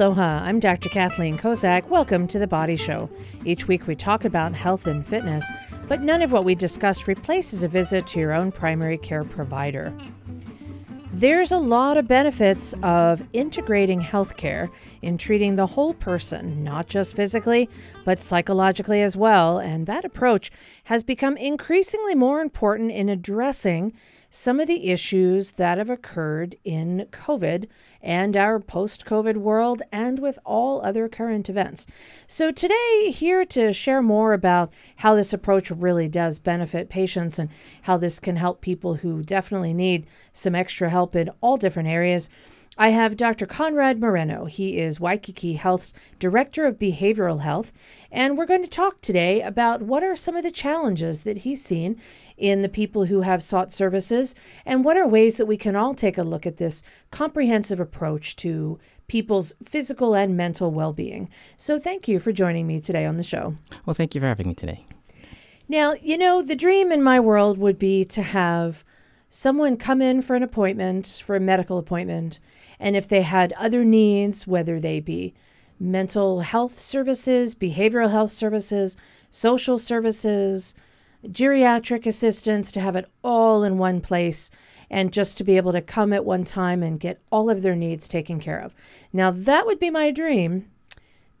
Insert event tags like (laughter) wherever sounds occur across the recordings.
Aloha, I'm Dr. Kathleen Kozak. Welcome to The Body Show. Each week we talk about health and fitness, but none of what we discuss replaces a visit to your own primary care provider. There's a lot of benefits of integrating healthcare in treating the whole person, not just physically, but psychologically as well. And that approach has become increasingly more important in addressing some of the issues that have occurred in COVID and our post COVID world and with all other current events. So, today, here to share more about how this approach really does benefit patients and how this can help people who definitely need some extra help in all different areas. I have Dr. Conrad Moreno. He is Waikiki Health's Director of Behavioral Health, and we're going to talk today about what are some of the challenges that he's seen in the people who have sought services and what are ways that we can all take a look at this comprehensive approach to people's physical and mental well-being. So thank you for joining me today on the show. Well, thank you for having me today. Now, you know, the dream in my world would be to have someone come in for an appointment, for a medical appointment, and if they had other needs, whether they be mental health services, behavioral health services, social services, geriatric assistance, to have it all in one place and just to be able to come at one time and get all of their needs taken care of. Now, that would be my dream.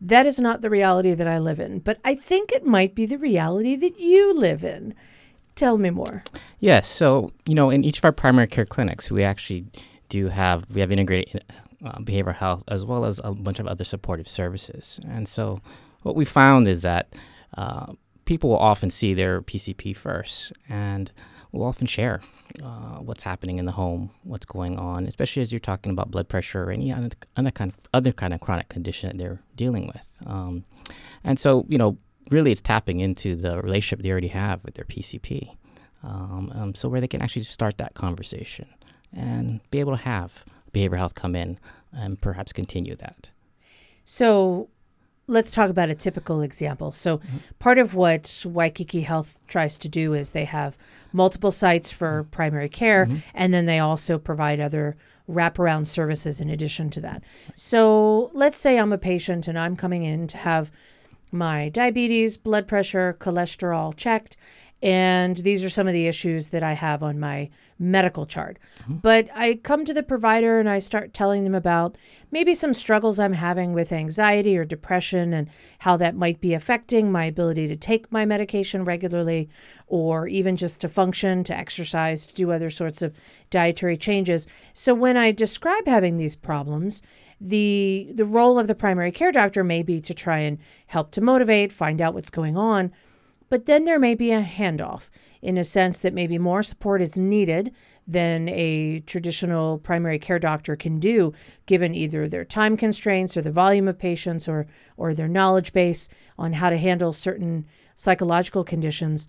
That is not the reality that I live in, but I think it might be the reality that you live in. Tell me more. Yes. So, you know, in each of our primary care clinics, we actually do have we have integrated uh, behavioral health as well as a bunch of other supportive services. And so, what we found is that uh, people will often see their PCP first, and will often share uh, what's happening in the home, what's going on, especially as you're talking about blood pressure or any other, kind of other kind of chronic condition that they're dealing with. Um, and so, you know, really, it's tapping into the relationship they already have with their PCP. Um, um, so where they can actually start that conversation and be able to have behavioral health come in and perhaps continue that. So let's talk about a typical example. So, mm-hmm. part of what Waikiki Health tries to do is they have multiple sites for mm-hmm. primary care, mm-hmm. and then they also provide other wraparound services in addition to that. So, let's say I'm a patient and I'm coming in to have my diabetes, blood pressure, cholesterol checked, and these are some of the issues that I have on my medical chart. Mm-hmm. But I come to the provider and I start telling them about maybe some struggles I'm having with anxiety or depression and how that might be affecting my ability to take my medication regularly or even just to function, to exercise, to do other sorts of dietary changes. So when I describe having these problems, the the role of the primary care doctor may be to try and help to motivate, find out what's going on but then there may be a handoff in a sense that maybe more support is needed than a traditional primary care doctor can do, given either their time constraints or the volume of patients or, or their knowledge base on how to handle certain psychological conditions.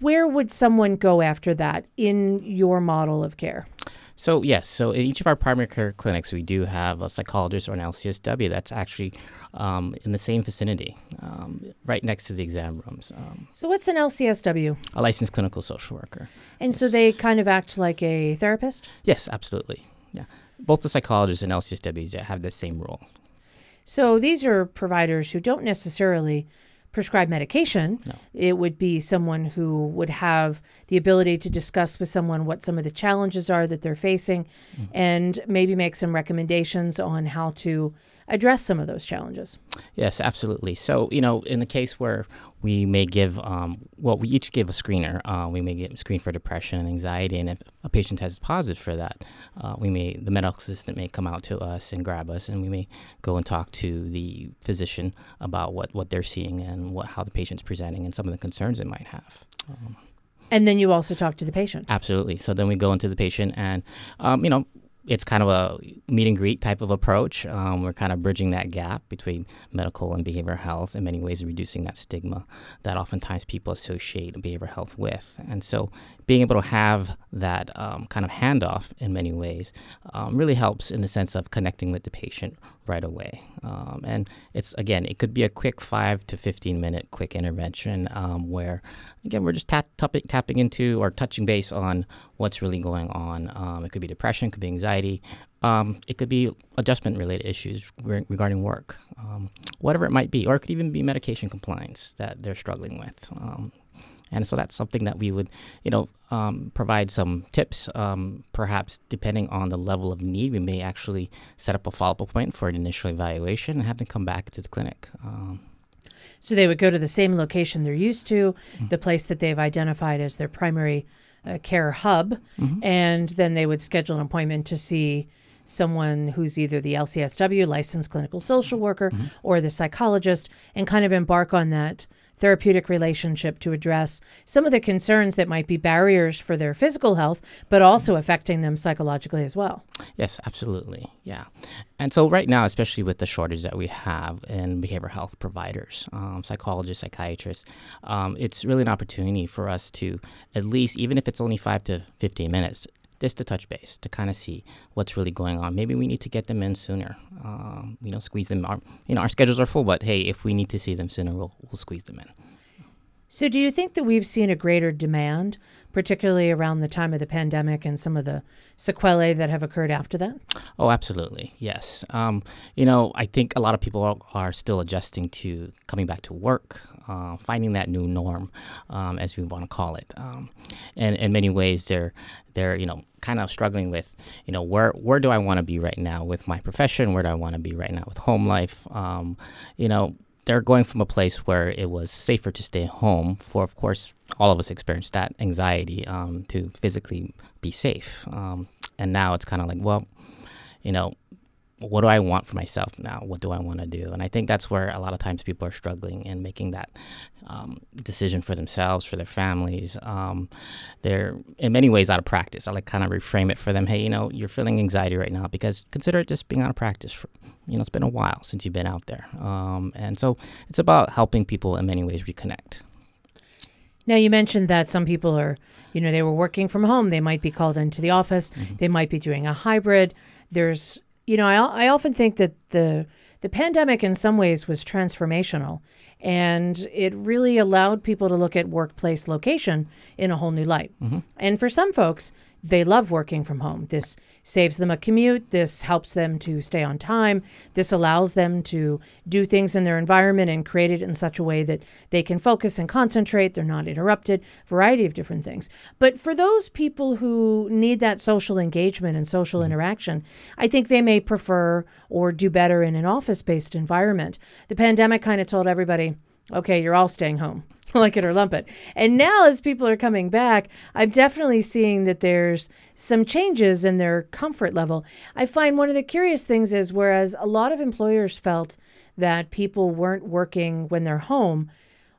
Where would someone go after that in your model of care? So yes, so in each of our primary care clinics, we do have a psychologist or an LCSW that's actually um, in the same vicinity, um, right next to the exam rooms. Um, so what's an LCSW? A licensed clinical social worker. And yes. so they kind of act like a therapist. Yes, absolutely. Yeah, both the psychologists and LCSWs have the same role. So these are providers who don't necessarily prescribe medication. No. It would be someone who would have the ability to discuss with someone what some of the challenges are that they're facing mm-hmm. and maybe make some recommendations on how to address some of those challenges. Yes, absolutely. So, you know, in the case where we may give, um, well, we each give a screener. Uh, we may get screen for depression and anxiety, and if a patient has positive for that, uh, we may the medical assistant may come out to us and grab us, and we may go and talk to the physician about what what they're seeing and what how the patient's presenting and some of the concerns it might have. Um, and then you also talk to the patient. Absolutely. So then we go into the patient, and um, you know, it's kind of a meet and greet type of approach. Um, we're kind of bridging that gap between medical and behavioral health in many ways, reducing that stigma that oftentimes people associate behavioral health with. And so, being able to have that um, kind of handoff in many ways um, really helps in the sense of connecting with the patient right away. Um, and it's again, it could be a quick five to 15 minute quick intervention um, where, again, we're just tap, tapping into or touching base on what's really going on. Um, it could be depression, it could be anxiety. Um, it could be adjustment related issues re- regarding work, whatever it might be, or it could even be medication compliance that they're struggling with. And so that's something that we would, you know, um, provide some tips. Um, perhaps depending on the level of need, we may actually set up a follow-up appointment for an initial evaluation and have them come back to the clinic. Um, so they would go to the same location they're used to, mm-hmm. the place that they've identified as their primary uh, care hub, mm-hmm. and then they would schedule an appointment to see someone who's either the LCSW, licensed clinical social worker, mm-hmm. or the psychologist, and kind of embark on that therapeutic relationship to address some of the concerns that might be barriers for their physical health, but also affecting them psychologically as well. Yes, absolutely. Yeah. And so, right now, especially with the shortage that we have in behavioral health providers, um, psychologists, psychiatrists, um, it's really an opportunity for us to at least, even if it's only five to 15 minutes, just to touch base to kind of see what's really going on. Maybe we need to get them in sooner. Um, you know, squeeze them. Our, you know, our schedules are full, but hey, if we need to see them sooner, we'll we'll squeeze them in. So, do you think that we've seen a greater demand, particularly around the time of the pandemic and some of the sequelae that have occurred after that? Oh, absolutely. Yes. Um, you know, I think a lot of people are, are still adjusting to coming back to work, uh, finding that new norm, um, as we want to call it. Um, and in many ways, they're they're you know kind of struggling with you know where where do I want to be right now with my profession? Where do I want to be right now with home life? Um, you know, they're going from a place where it was safer to stay home for, of course, all of us experienced that anxiety um, to physically be safe. Um, and now it's kind of like, well, you know, what do I want for myself now? What do I want to do? And I think that's where a lot of times people are struggling in making that um, decision for themselves, for their families. Um, they're in many ways out of practice. I like kind of reframe it for them. Hey, you know, you're feeling anxiety right now because consider it just being out of practice. For, you know, it's been a while since you've been out there, um, and so it's about helping people in many ways reconnect. Now, you mentioned that some people are, you know, they were working from home. They might be called into the office. Mm-hmm. They might be doing a hybrid. There's you know, I, I often think that the the pandemic in some ways was transformational and it really allowed people to look at workplace location in a whole new light. Mm-hmm. And for some folks, they love working from home. This saves them a commute. This helps them to stay on time. This allows them to do things in their environment and create it in such a way that they can focus and concentrate. They're not interrupted, variety of different things. But for those people who need that social engagement and social mm-hmm. interaction, I think they may prefer or do better in an office based environment. The pandemic kind of told everybody, okay, you're all staying home. (laughs) like it or lump it. And now, as people are coming back, I'm definitely seeing that there's some changes in their comfort level. I find one of the curious things is whereas a lot of employers felt that people weren't working when they're home,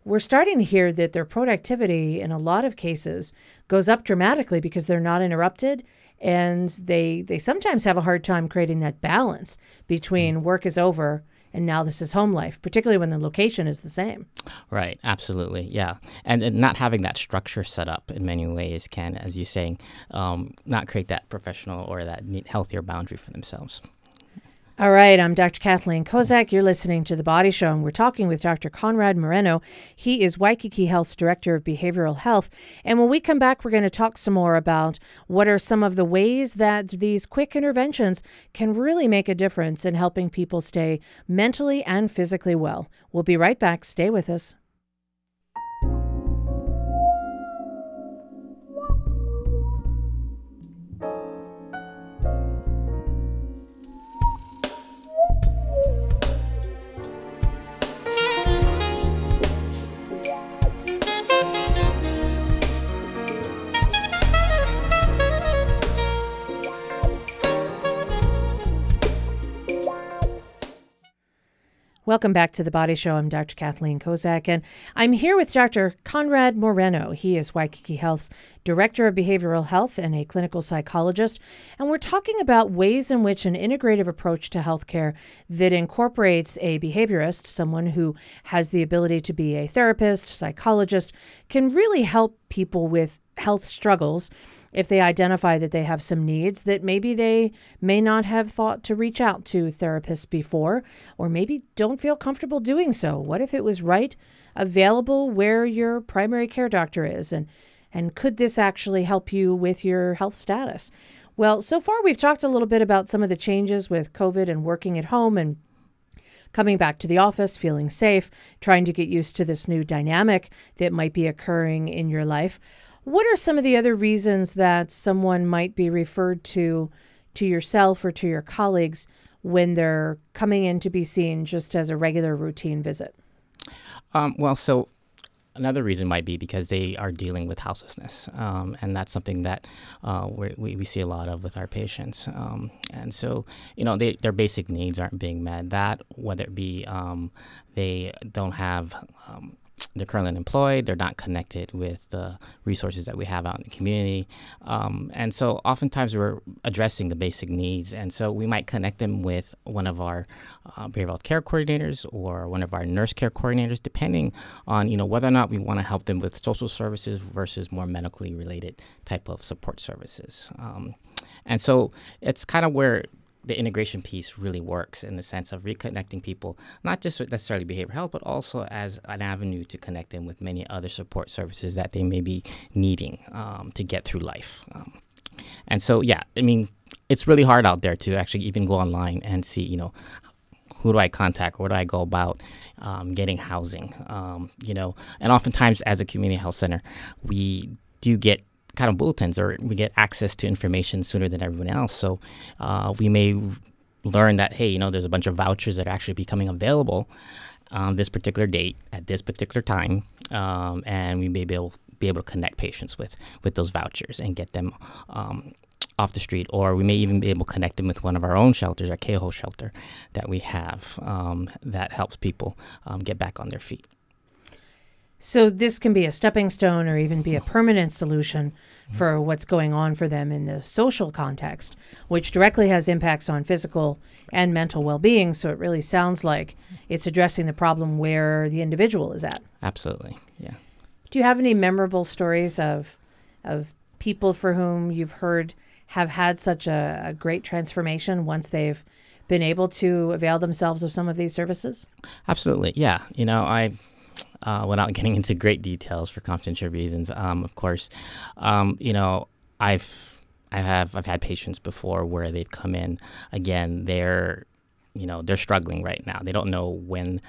we're starting to hear that their productivity in a lot of cases goes up dramatically because they're not interrupted and they they sometimes have a hard time creating that balance between work is over and now this is home life, particularly when the location is the same. Right, absolutely, yeah, and, and not having that structure set up in many ways can, as you're saying, um, not create that professional or that healthier boundary for themselves. All right, I'm Dr. Kathleen Kozak. You're listening to The Body Show, and we're talking with Dr. Conrad Moreno. He is Waikiki Health's Director of Behavioral Health. And when we come back, we're going to talk some more about what are some of the ways that these quick interventions can really make a difference in helping people stay mentally and physically well. We'll be right back. Stay with us. Welcome back to the Body Show. I'm Dr. Kathleen Kozak, and I'm here with Dr. Conrad Moreno. He is Waikiki Health's Director of Behavioral Health and a clinical psychologist. And we're talking about ways in which an integrative approach to healthcare that incorporates a behaviorist, someone who has the ability to be a therapist, psychologist, can really help people with health struggles if they identify that they have some needs that maybe they may not have thought to reach out to therapists before, or maybe don't feel comfortable doing so. What if it was right available where your primary care doctor is? And, and could this actually help you with your health status? Well, so far we've talked a little bit about some of the changes with COVID and working at home and coming back to the office, feeling safe, trying to get used to this new dynamic that might be occurring in your life. What are some of the other reasons that someone might be referred to to yourself or to your colleagues when they're coming in to be seen just as a regular routine visit? Um, well, so Another reason might be because they are dealing with houselessness, um, and that's something that uh, we, we see a lot of with our patients. Um, and so, you know, they, their basic needs aren't being met. That, whether it be um, they don't have um, they're currently unemployed, they're not connected with the resources that we have out in the community. Um, and so oftentimes we're addressing the basic needs. And so we might connect them with one of our uh, behavioral health care coordinators or one of our nurse care coordinators, depending on, you know, whether or not we want to help them with social services versus more medically related type of support services. Um, and so it's kind of where the integration piece really works in the sense of reconnecting people, not just necessarily behavioral health, but also as an avenue to connect them with many other support services that they may be needing um, to get through life. Um, and so, yeah, I mean, it's really hard out there to actually even go online and see, you know, who do I contact? Where do I go about um, getting housing? Um, you know, and oftentimes as a community health center, we do get kind of bulletins or we get access to information sooner than everyone else. So uh, we may learn that, hey, you know, there's a bunch of vouchers that are actually becoming available on this particular date at this particular time. Um, and we may be able, be able to connect patients with, with those vouchers and get them um, off the street, or we may even be able to connect them with one of our own shelters, our KHO shelter that we have um, that helps people um, get back on their feet. So this can be a stepping stone or even be a permanent solution for what's going on for them in the social context, which directly has impacts on physical and mental well-being. So it really sounds like it's addressing the problem where the individual is at. Absolutely. Yeah. Do you have any memorable stories of of people for whom you've heard have had such a, a great transformation once they've been able to avail themselves of some of these services? Absolutely. Yeah. You know, I uh, without getting into great details for confidential reasons. Um, of course, um, you know, I've I have I've had patients before where they've come in again. They're you know they're struggling right now. They don't know when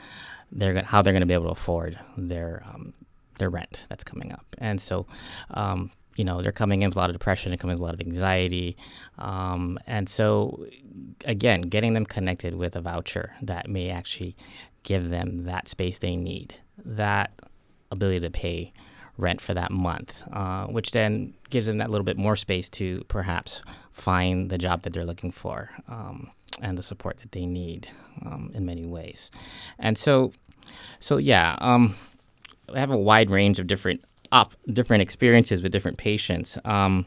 they're how they're going to be able to afford their um, their rent that's coming up, and so. Um, you know they're coming in with a lot of depression and coming with a lot of anxiety um, and so again getting them connected with a voucher that may actually give them that space they need that ability to pay rent for that month, uh, which then gives them that little bit more space to perhaps find the job that they're looking for um, and the support that they need um, in many ways. And so, so yeah, um, I have a wide range of different op- different experiences with different patients. Um,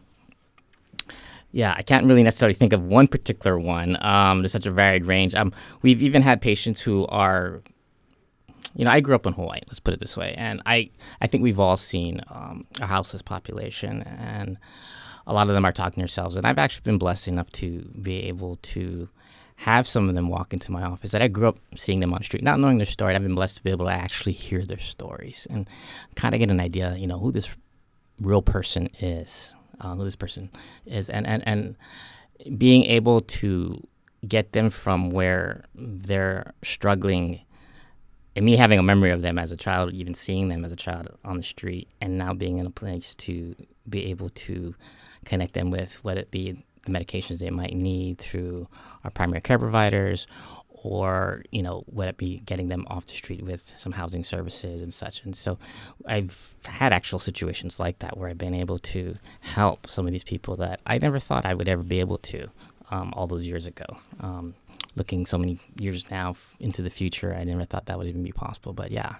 yeah, I can't really necessarily think of one particular one. Um, there's such a varied range. Um, we've even had patients who are you know, I grew up in Hawaii. Let's put it this way, and I I think we've all seen um, a houseless population, and a lot of them are talking to themselves. And I've actually been blessed enough to be able to have some of them walk into my office that I grew up seeing them on the street, not knowing their story. I've been blessed to be able to actually hear their stories and kind of get an idea, you know, who this real person is, uh, who this person is, and and and being able to get them from where they're struggling and me having a memory of them as a child, even seeing them as a child on the street, and now being in a place to be able to connect them with whether it be the medications they might need through our primary care providers or you know whether it be getting them off the street with some housing services and such. And so i've had actual situations like that where i've been able to help some of these people that i never thought i would ever be able to um, all those years ago. Um, looking so many years now f- into the future, I never thought that would even be possible. But yeah,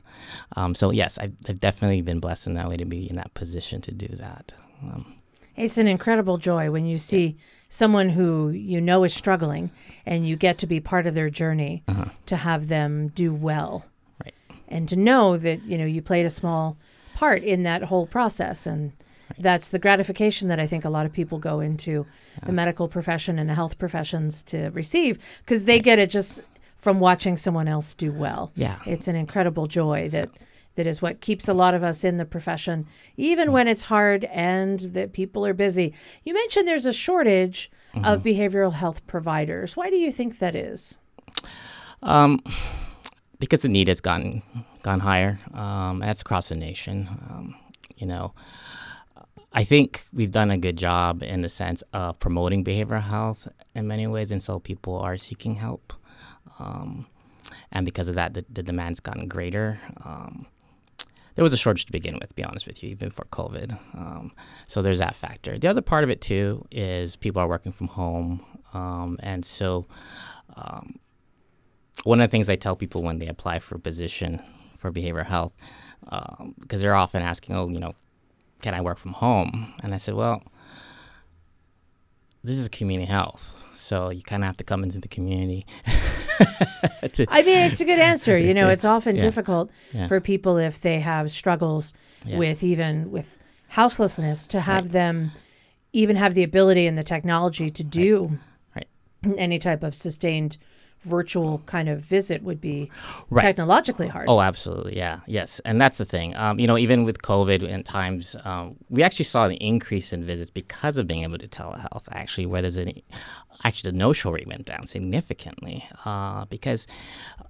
um, so yes, I've, I've, definitely been blessed in that way to be in that position to do that. Um, it's an incredible joy when you see yeah. someone who you know is struggling and you get to be part of their journey uh-huh. to have them do well. Right. And to know that, you know, you played a small part in that whole process and that's the gratification that I think a lot of people go into yeah. the medical profession and the health professions to receive because they right. get it just from watching someone else do well. Yeah. It's an incredible joy that that is what keeps a lot of us in the profession, even when it's hard and that people are busy. You mentioned there's a shortage Mm-hmm. of behavioral health providers. Why do you think that is? Um, because the need has gone gone higher. Um, that's across the nation. Um, you know, I think we've done a good job in the sense of promoting behavioral health in many ways, and so people are seeking help. Um, and because of that, the, the demand's gotten greater. Um, there was a shortage to begin with, to be honest with you, even before COVID. Um, so there's that factor. The other part of it too is people are working from home, um, and so um, one of the things I tell people when they apply for a position for behavioral health, because they're often asking, "Oh, you know, can I work from home?" And I said, "Well." This is community health, so you kind of have to come into the community. (laughs) to, I mean, it's a good answer. You know, it's often Yeah. difficult Yeah. for people if they have struggles Yeah. with even with houselessness to have Right. them even have the ability and the technology to do Right. any type of sustained virtual kind of visit would be Right. technologically hard. Oh, absolutely. Yeah. Yes. And that's the thing. Um, you know, even with COVID and times, um, we actually saw an increase in visits because of being able to telehealth, actually, where there's an actually the no show rate went down significantly uh, because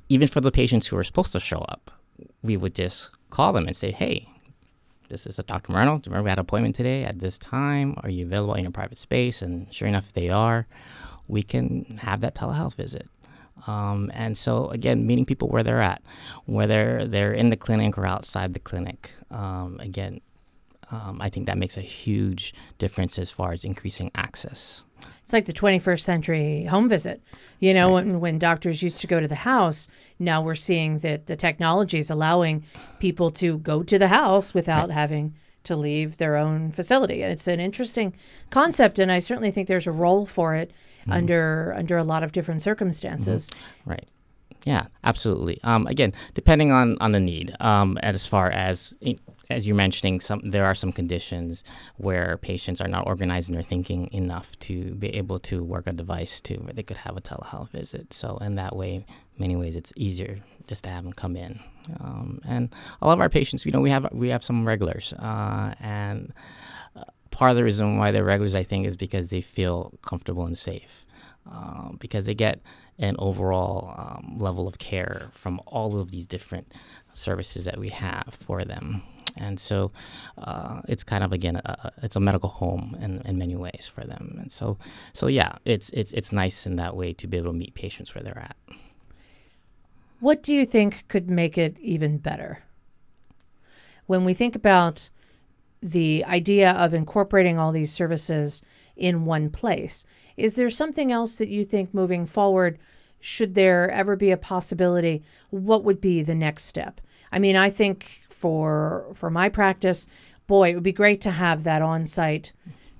even for the patients who were supposed to show up, we would just call them and say, hey, this is a Dr. Moreno. Do you remember we had an appointment today at this time? Are you available in your private space? And sure enough, if they are, we can have that telehealth visit. Um, and so, again, meeting people where they're at, whether they're in the clinic or outside the clinic. Um, again, um, I think that makes a huge difference as far as increasing access. It's like the 21st century home visit. You know, when, when doctors used to go to the house, now we're seeing that the technology is allowing people to go to the house without having to leave their own facility. It's an interesting concept, and I certainly think there's a role for it under under a lot of different circumstances. Right. Yeah, absolutely. Um, again, depending on, on the need, um, as far as as you're mentioning, some there are some conditions where patients are not organized in their thinking enough to be able to work a device to where they could have a telehealth visit. So in that way, many ways, it's easier just to have them come in. Um, and all of our patients, you know, we have we have some regulars, uh, and uh, part of the reason why they're regulars, I think, is because they feel comfortable and safe, uh, because they get an overall um, level of care from all of these different services that we have for them. And so uh, it's kind of again a, it's a medical home in, in many ways for them. And so so yeah, it's it's it's nice in that way to be able to meet patients where they're at. What do you think could make it even better? When we think about the idea of incorporating all these services in one place, is there something else that you think moving forward, should there ever be a possibility, what would be the next step? I mean, I think for for my practice, boy, it would be great to have that on-site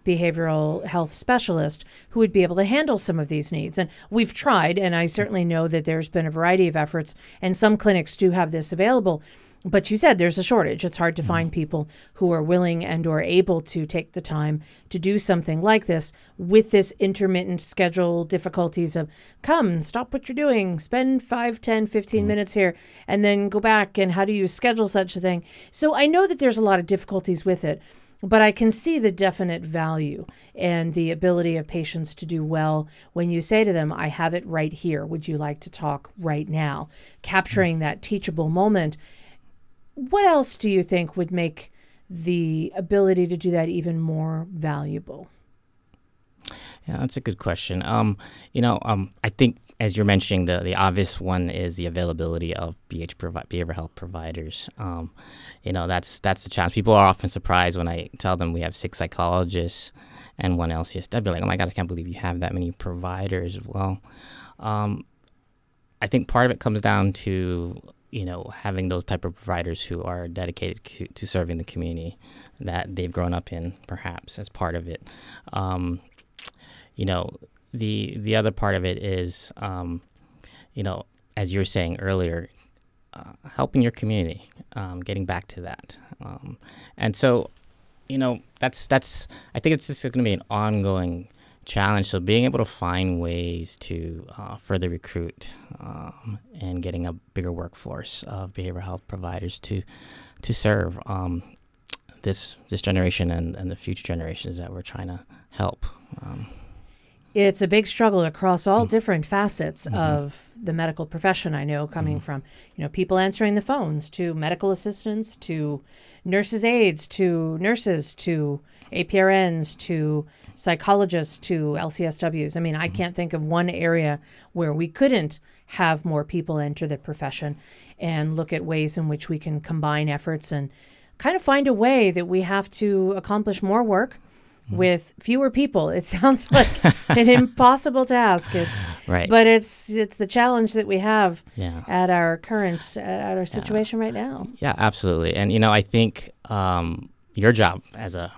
behavioral health specialist who would be able to handle some of these needs. And we've tried, and I certainly know that there's been a variety of efforts, and some clinics do have this available. But you said there's a shortage. It's hard to mm. find people who are willing and or able to take the time to do something like this with this intermittent schedule difficulties of come, stop what you're doing, spend 5, 10, 15 mm. minutes here, and then go back. And how do you schedule such a thing? So I know that there's a lot of difficulties with it. But I can see the definite value and the ability of patients to do well when you say to them, I have it right here. Would you like to talk right now? Mm. Capturing that teachable moment. What else do you think would make the ability to do that even more valuable? Yeah, that's a good question. Um, you know, um, I think as you're mentioning, the, the obvious one is the availability of BH provi- behavioral health providers. Um, you know, that's that's the challenge. People are often surprised when I tell them we have six psychologists and one LCS. They'd be like, "Oh my God, I can't believe you have that many providers." Well, um, I think part of it comes down to you know having those type of providers who are dedicated to, serving the community that they've grown up in, perhaps as part of it. Um, you know, the the other part of it is, um, you know, as you were saying earlier, uh, helping your community, um, getting back to that, um, and so, you know, that's that's I think it's just going to be an ongoing challenge. So being able to find ways to uh, further recruit um, and getting a bigger workforce of behavioral health providers to to serve um, this this generation and, and the future generations that we're trying to help. Um, it's a big struggle across all mm-hmm. different facets mm-hmm. of the medical profession. I know coming mm-hmm. from you know people answering the phones to medical assistants to nurses aides to nurses to APRNs to psychologists to LCSWs. I mean, I can't think of one area where we couldn't have more people enter the profession and look at ways in which we can combine efforts and kind of find a way that we have to accomplish more work mm-hmm. with fewer people. It (laughs) sounds like an (laughs) impossible task. It's right, but it's it's the challenge that we have yeah. at our current at our situation yeah. right now. Yeah, absolutely. And you know, I think um, your job as a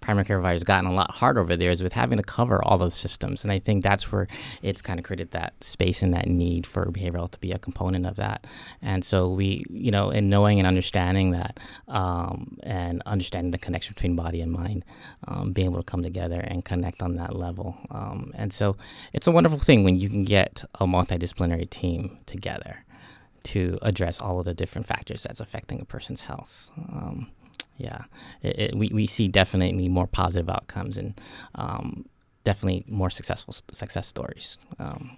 primary care providers gotten a lot harder over there is with having to cover all those systems. And I think that's where it's kind of created that space and that need for behavioral health to be a component of that. And so we, you know, in knowing and understanding that um, and understanding the connection between body and mind, um, being able to come together and connect on that level. Um, and so it's a wonderful thing when you can get a multidisciplinary team together to address all of the different factors that's affecting a person's health. Um, yeah, it, it, we, we see definitely more positive outcomes and um, definitely more successful success stories. Um,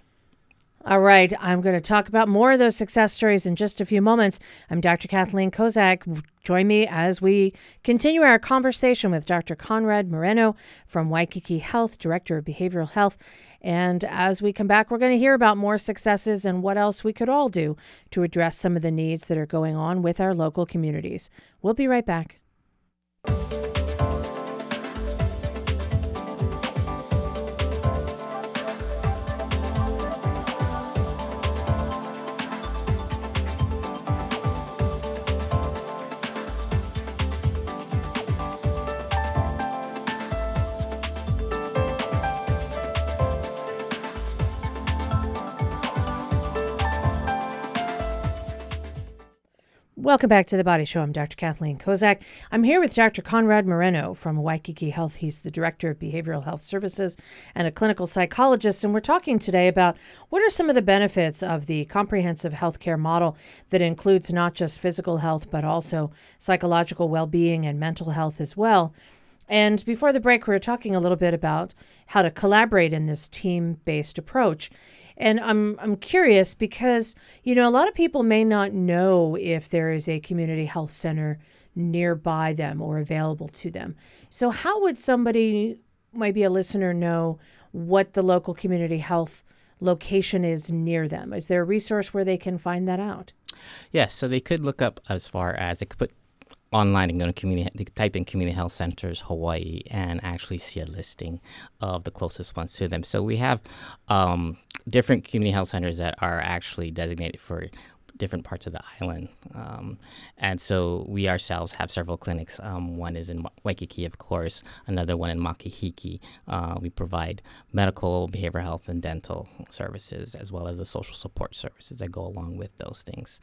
all right, I'm going to talk about more of those success stories in just a few moments. I'm Dr. Kathleen Kozak. Join me as we continue our conversation with Dr. Conrad Moreno from Waikiki Health, Director of Behavioral Health. And as we come back, we're going to hear about more successes and what else we could all do to address some of the needs that are going on with our local communities. We'll be right back. Thank you Welcome back to the Body Show. I'm Dr. Kathleen Kozak. I'm here with Dr. Conrad Moreno from Waikiki Health. He's the Director of Behavioral Health Services and a clinical psychologist. And we're talking today about what are some of the benefits of the comprehensive healthcare model that includes not just physical health, but also psychological well being and mental health as well. And before the break, we were talking a little bit about how to collaborate in this team based approach. And I'm I'm curious because you know a lot of people may not know if there is a community health center nearby them or available to them. So how would somebody maybe a listener know what the local community health location is near them? Is there a resource where they can find that out? Yes, so they could look up as far as they could put online and go to community, type in community health centers Hawaii and actually see a listing of the closest ones to them. So we have um, different community health centers that are actually designated for different parts of the island. Um, and so we ourselves have several clinics. Um, one is in Waikiki, of course, another one in Makahiki. Uh, we provide medical, behavioral health, and dental services, as well as the social support services that go along with those things.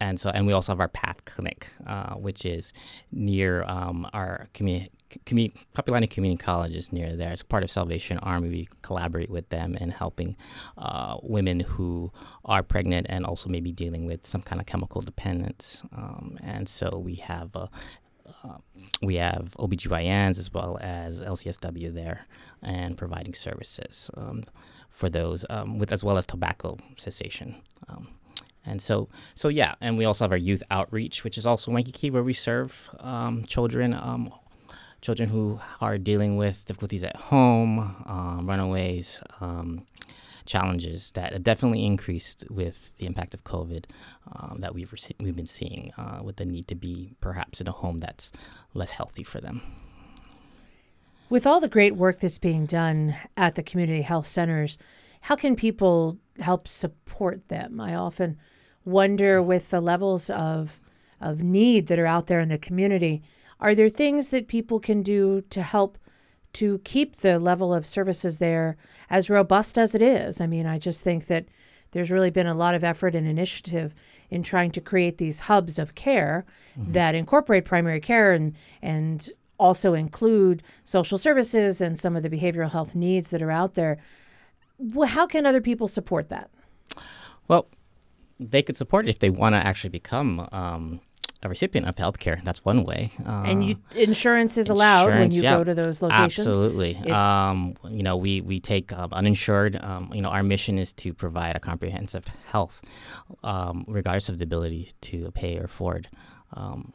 And so and we also have our PATH clinic, uh, which is near um, our community. Community, Kapi'olani Community College is near there. It's part of Salvation Army. We collaborate with them in helping uh, women who are pregnant and also maybe dealing with some kind of chemical dependence. Um, and so we have uh, uh, we have OBGYNs as well as LCSW there and providing services um, for those um, with as well as tobacco cessation. Um, and so, so yeah, and we also have our youth outreach, which is also Waikiki, where we serve um, children, um, children who are dealing with difficulties at home, um, runaways, um, challenges that have definitely increased with the impact of COVID um, that we've rece- we've been seeing uh, with the need to be perhaps in a home that's less healthy for them. With all the great work that's being done at the community health centers, how can people help support them? I often wonder with the levels of of need that are out there in the community, are there things that people can do to help to keep the level of services there as robust as it is? I mean, I just think that there's really been a lot of effort and initiative in trying to create these hubs of care mm-hmm. that incorporate primary care and and also include social services and some of the behavioral health needs that are out there. Well, how can other people support that? Well, they could support it if they want to actually become um, a recipient of healthcare. That's one way. Uh, and you, insurance is allowed when you yeah, go to those locations. Absolutely. Um, you know, we we take um, uninsured. Um, you know, our mission is to provide a comprehensive health, um, regardless of the ability to pay or afford. Um,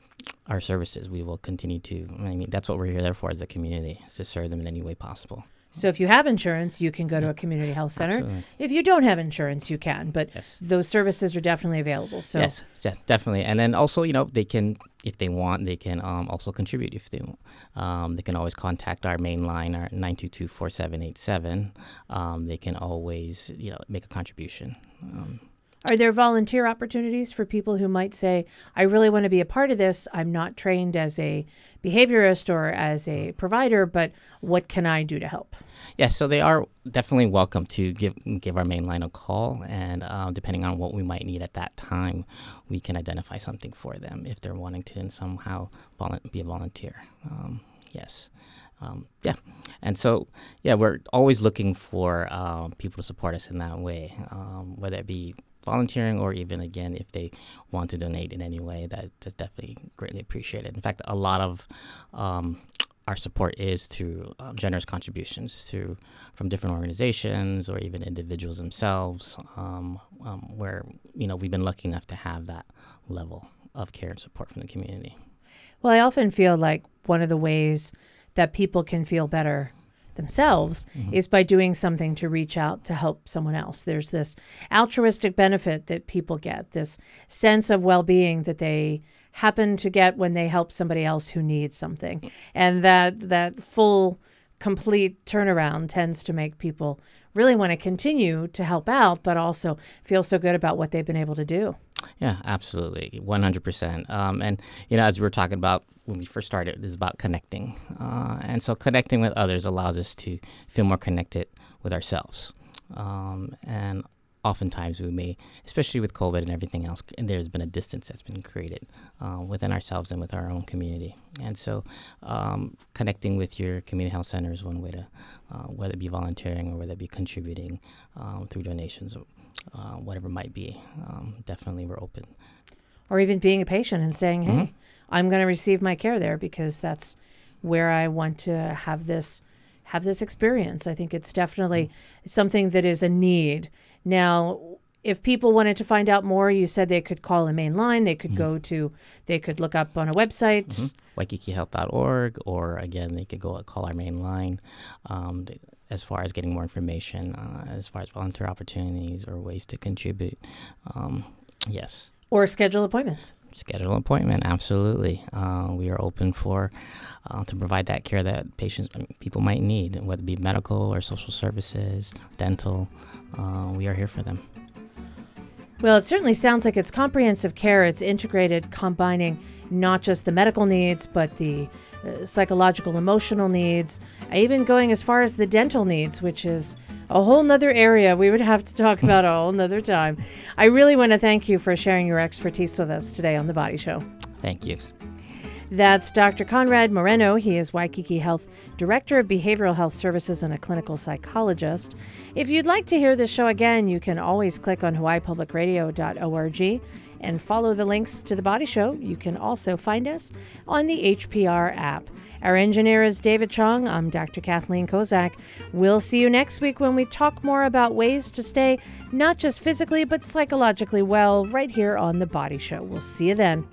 our services, we will continue to. I mean, that's what we're here there for as a community, is to serve them in any way possible. So if you have insurance, you can go to a community health center. Absolutely. If you don't have insurance, you can, but Yes. those services are definitely available. So Yes, yes, definitely. And then also, you know, they can, if they want, they can um, also contribute if they want. Um, they can always contact our main line, our 922-4787. Um, they can always, you know, make a contribution. Um, Are there volunteer opportunities for people who might say, I really want to be a part of this? I'm not trained as a behaviorist or as a provider, but what can I do to help? Yes, so they are definitely welcome to give give our main line a call, and uh, depending on what we might need at that time, we can identify something for them if they're wanting to and somehow volu- be a volunteer. Um, yes, um, yeah, and so yeah, we're always looking for um, people to support us in that way, um, whether it be volunteering or even again if they want to donate in any way that is definitely greatly appreciated. In fact a lot of um, our support is through um, generous contributions through from different organizations or even individuals themselves um, um, where you know we've been lucky enough to have that level of care and support from the community. Well, I often feel like one of the ways that people can feel better themselves mm-hmm. is by doing something to reach out to help someone else. There's this altruistic benefit that people get, this sense of well being that they happen to get when they help somebody else who needs something. And that that full complete turnaround tends to make people really want to continue to help out, but also feel so good about what they've been able to do. Yeah, absolutely, one hundred percent. Um, And you know, as we were talking about when we first started, it is about connecting, uh, and so connecting with others allows us to feel more connected with ourselves. Um, and oftentimes, we may, especially with COVID and everything else, and there's been a distance that's been created uh, within ourselves and with our own community. And so, um, connecting with your community health center is one way to, uh, whether it be volunteering or whether it be contributing um, through donations uh, whatever it might be. Um, definitely, we're open. or even being a patient and saying, "Hey, I'm going to receive my care there because that's where I want to have this have this experience." I think it's definitely something that is a need. Now, if people wanted to find out more, you said they could call a main line, they could go to they could look up on a website. WaikikiHealth.org, or again, they could go call our main line. Um, as far as getting more information, uh, as far as volunteer opportunities or ways to contribute, um, yes, Or schedule appointments. schedule an appointment. Absolutely, uh, we are open for uh, to provide that care that patients, people might need, whether it be medical or social services, dental. Uh, we are here for them. Well, it certainly sounds like it's comprehensive care. It's integrated, combining not just the medical needs, but the uh, psychological, emotional needs, even going as far as the dental needs, which is a whole nother area we would have to talk about a whole nother time. I really want to thank you for sharing your expertise with us today on The Body Show. Thank you. That's Dr. Conrad Moreno. He is Waikiki Health Director of Behavioral Health Services and a clinical psychologist. If you'd like to hear this show again, you can always click on hawaiipublicradio.org and follow the links to the body show. You can also find us on the HPR app. Our engineer is David Chong. I'm Dr. Kathleen Kozak. We'll see you next week when we talk more about ways to stay not just physically but psychologically well right here on The Body Show. We'll see you then.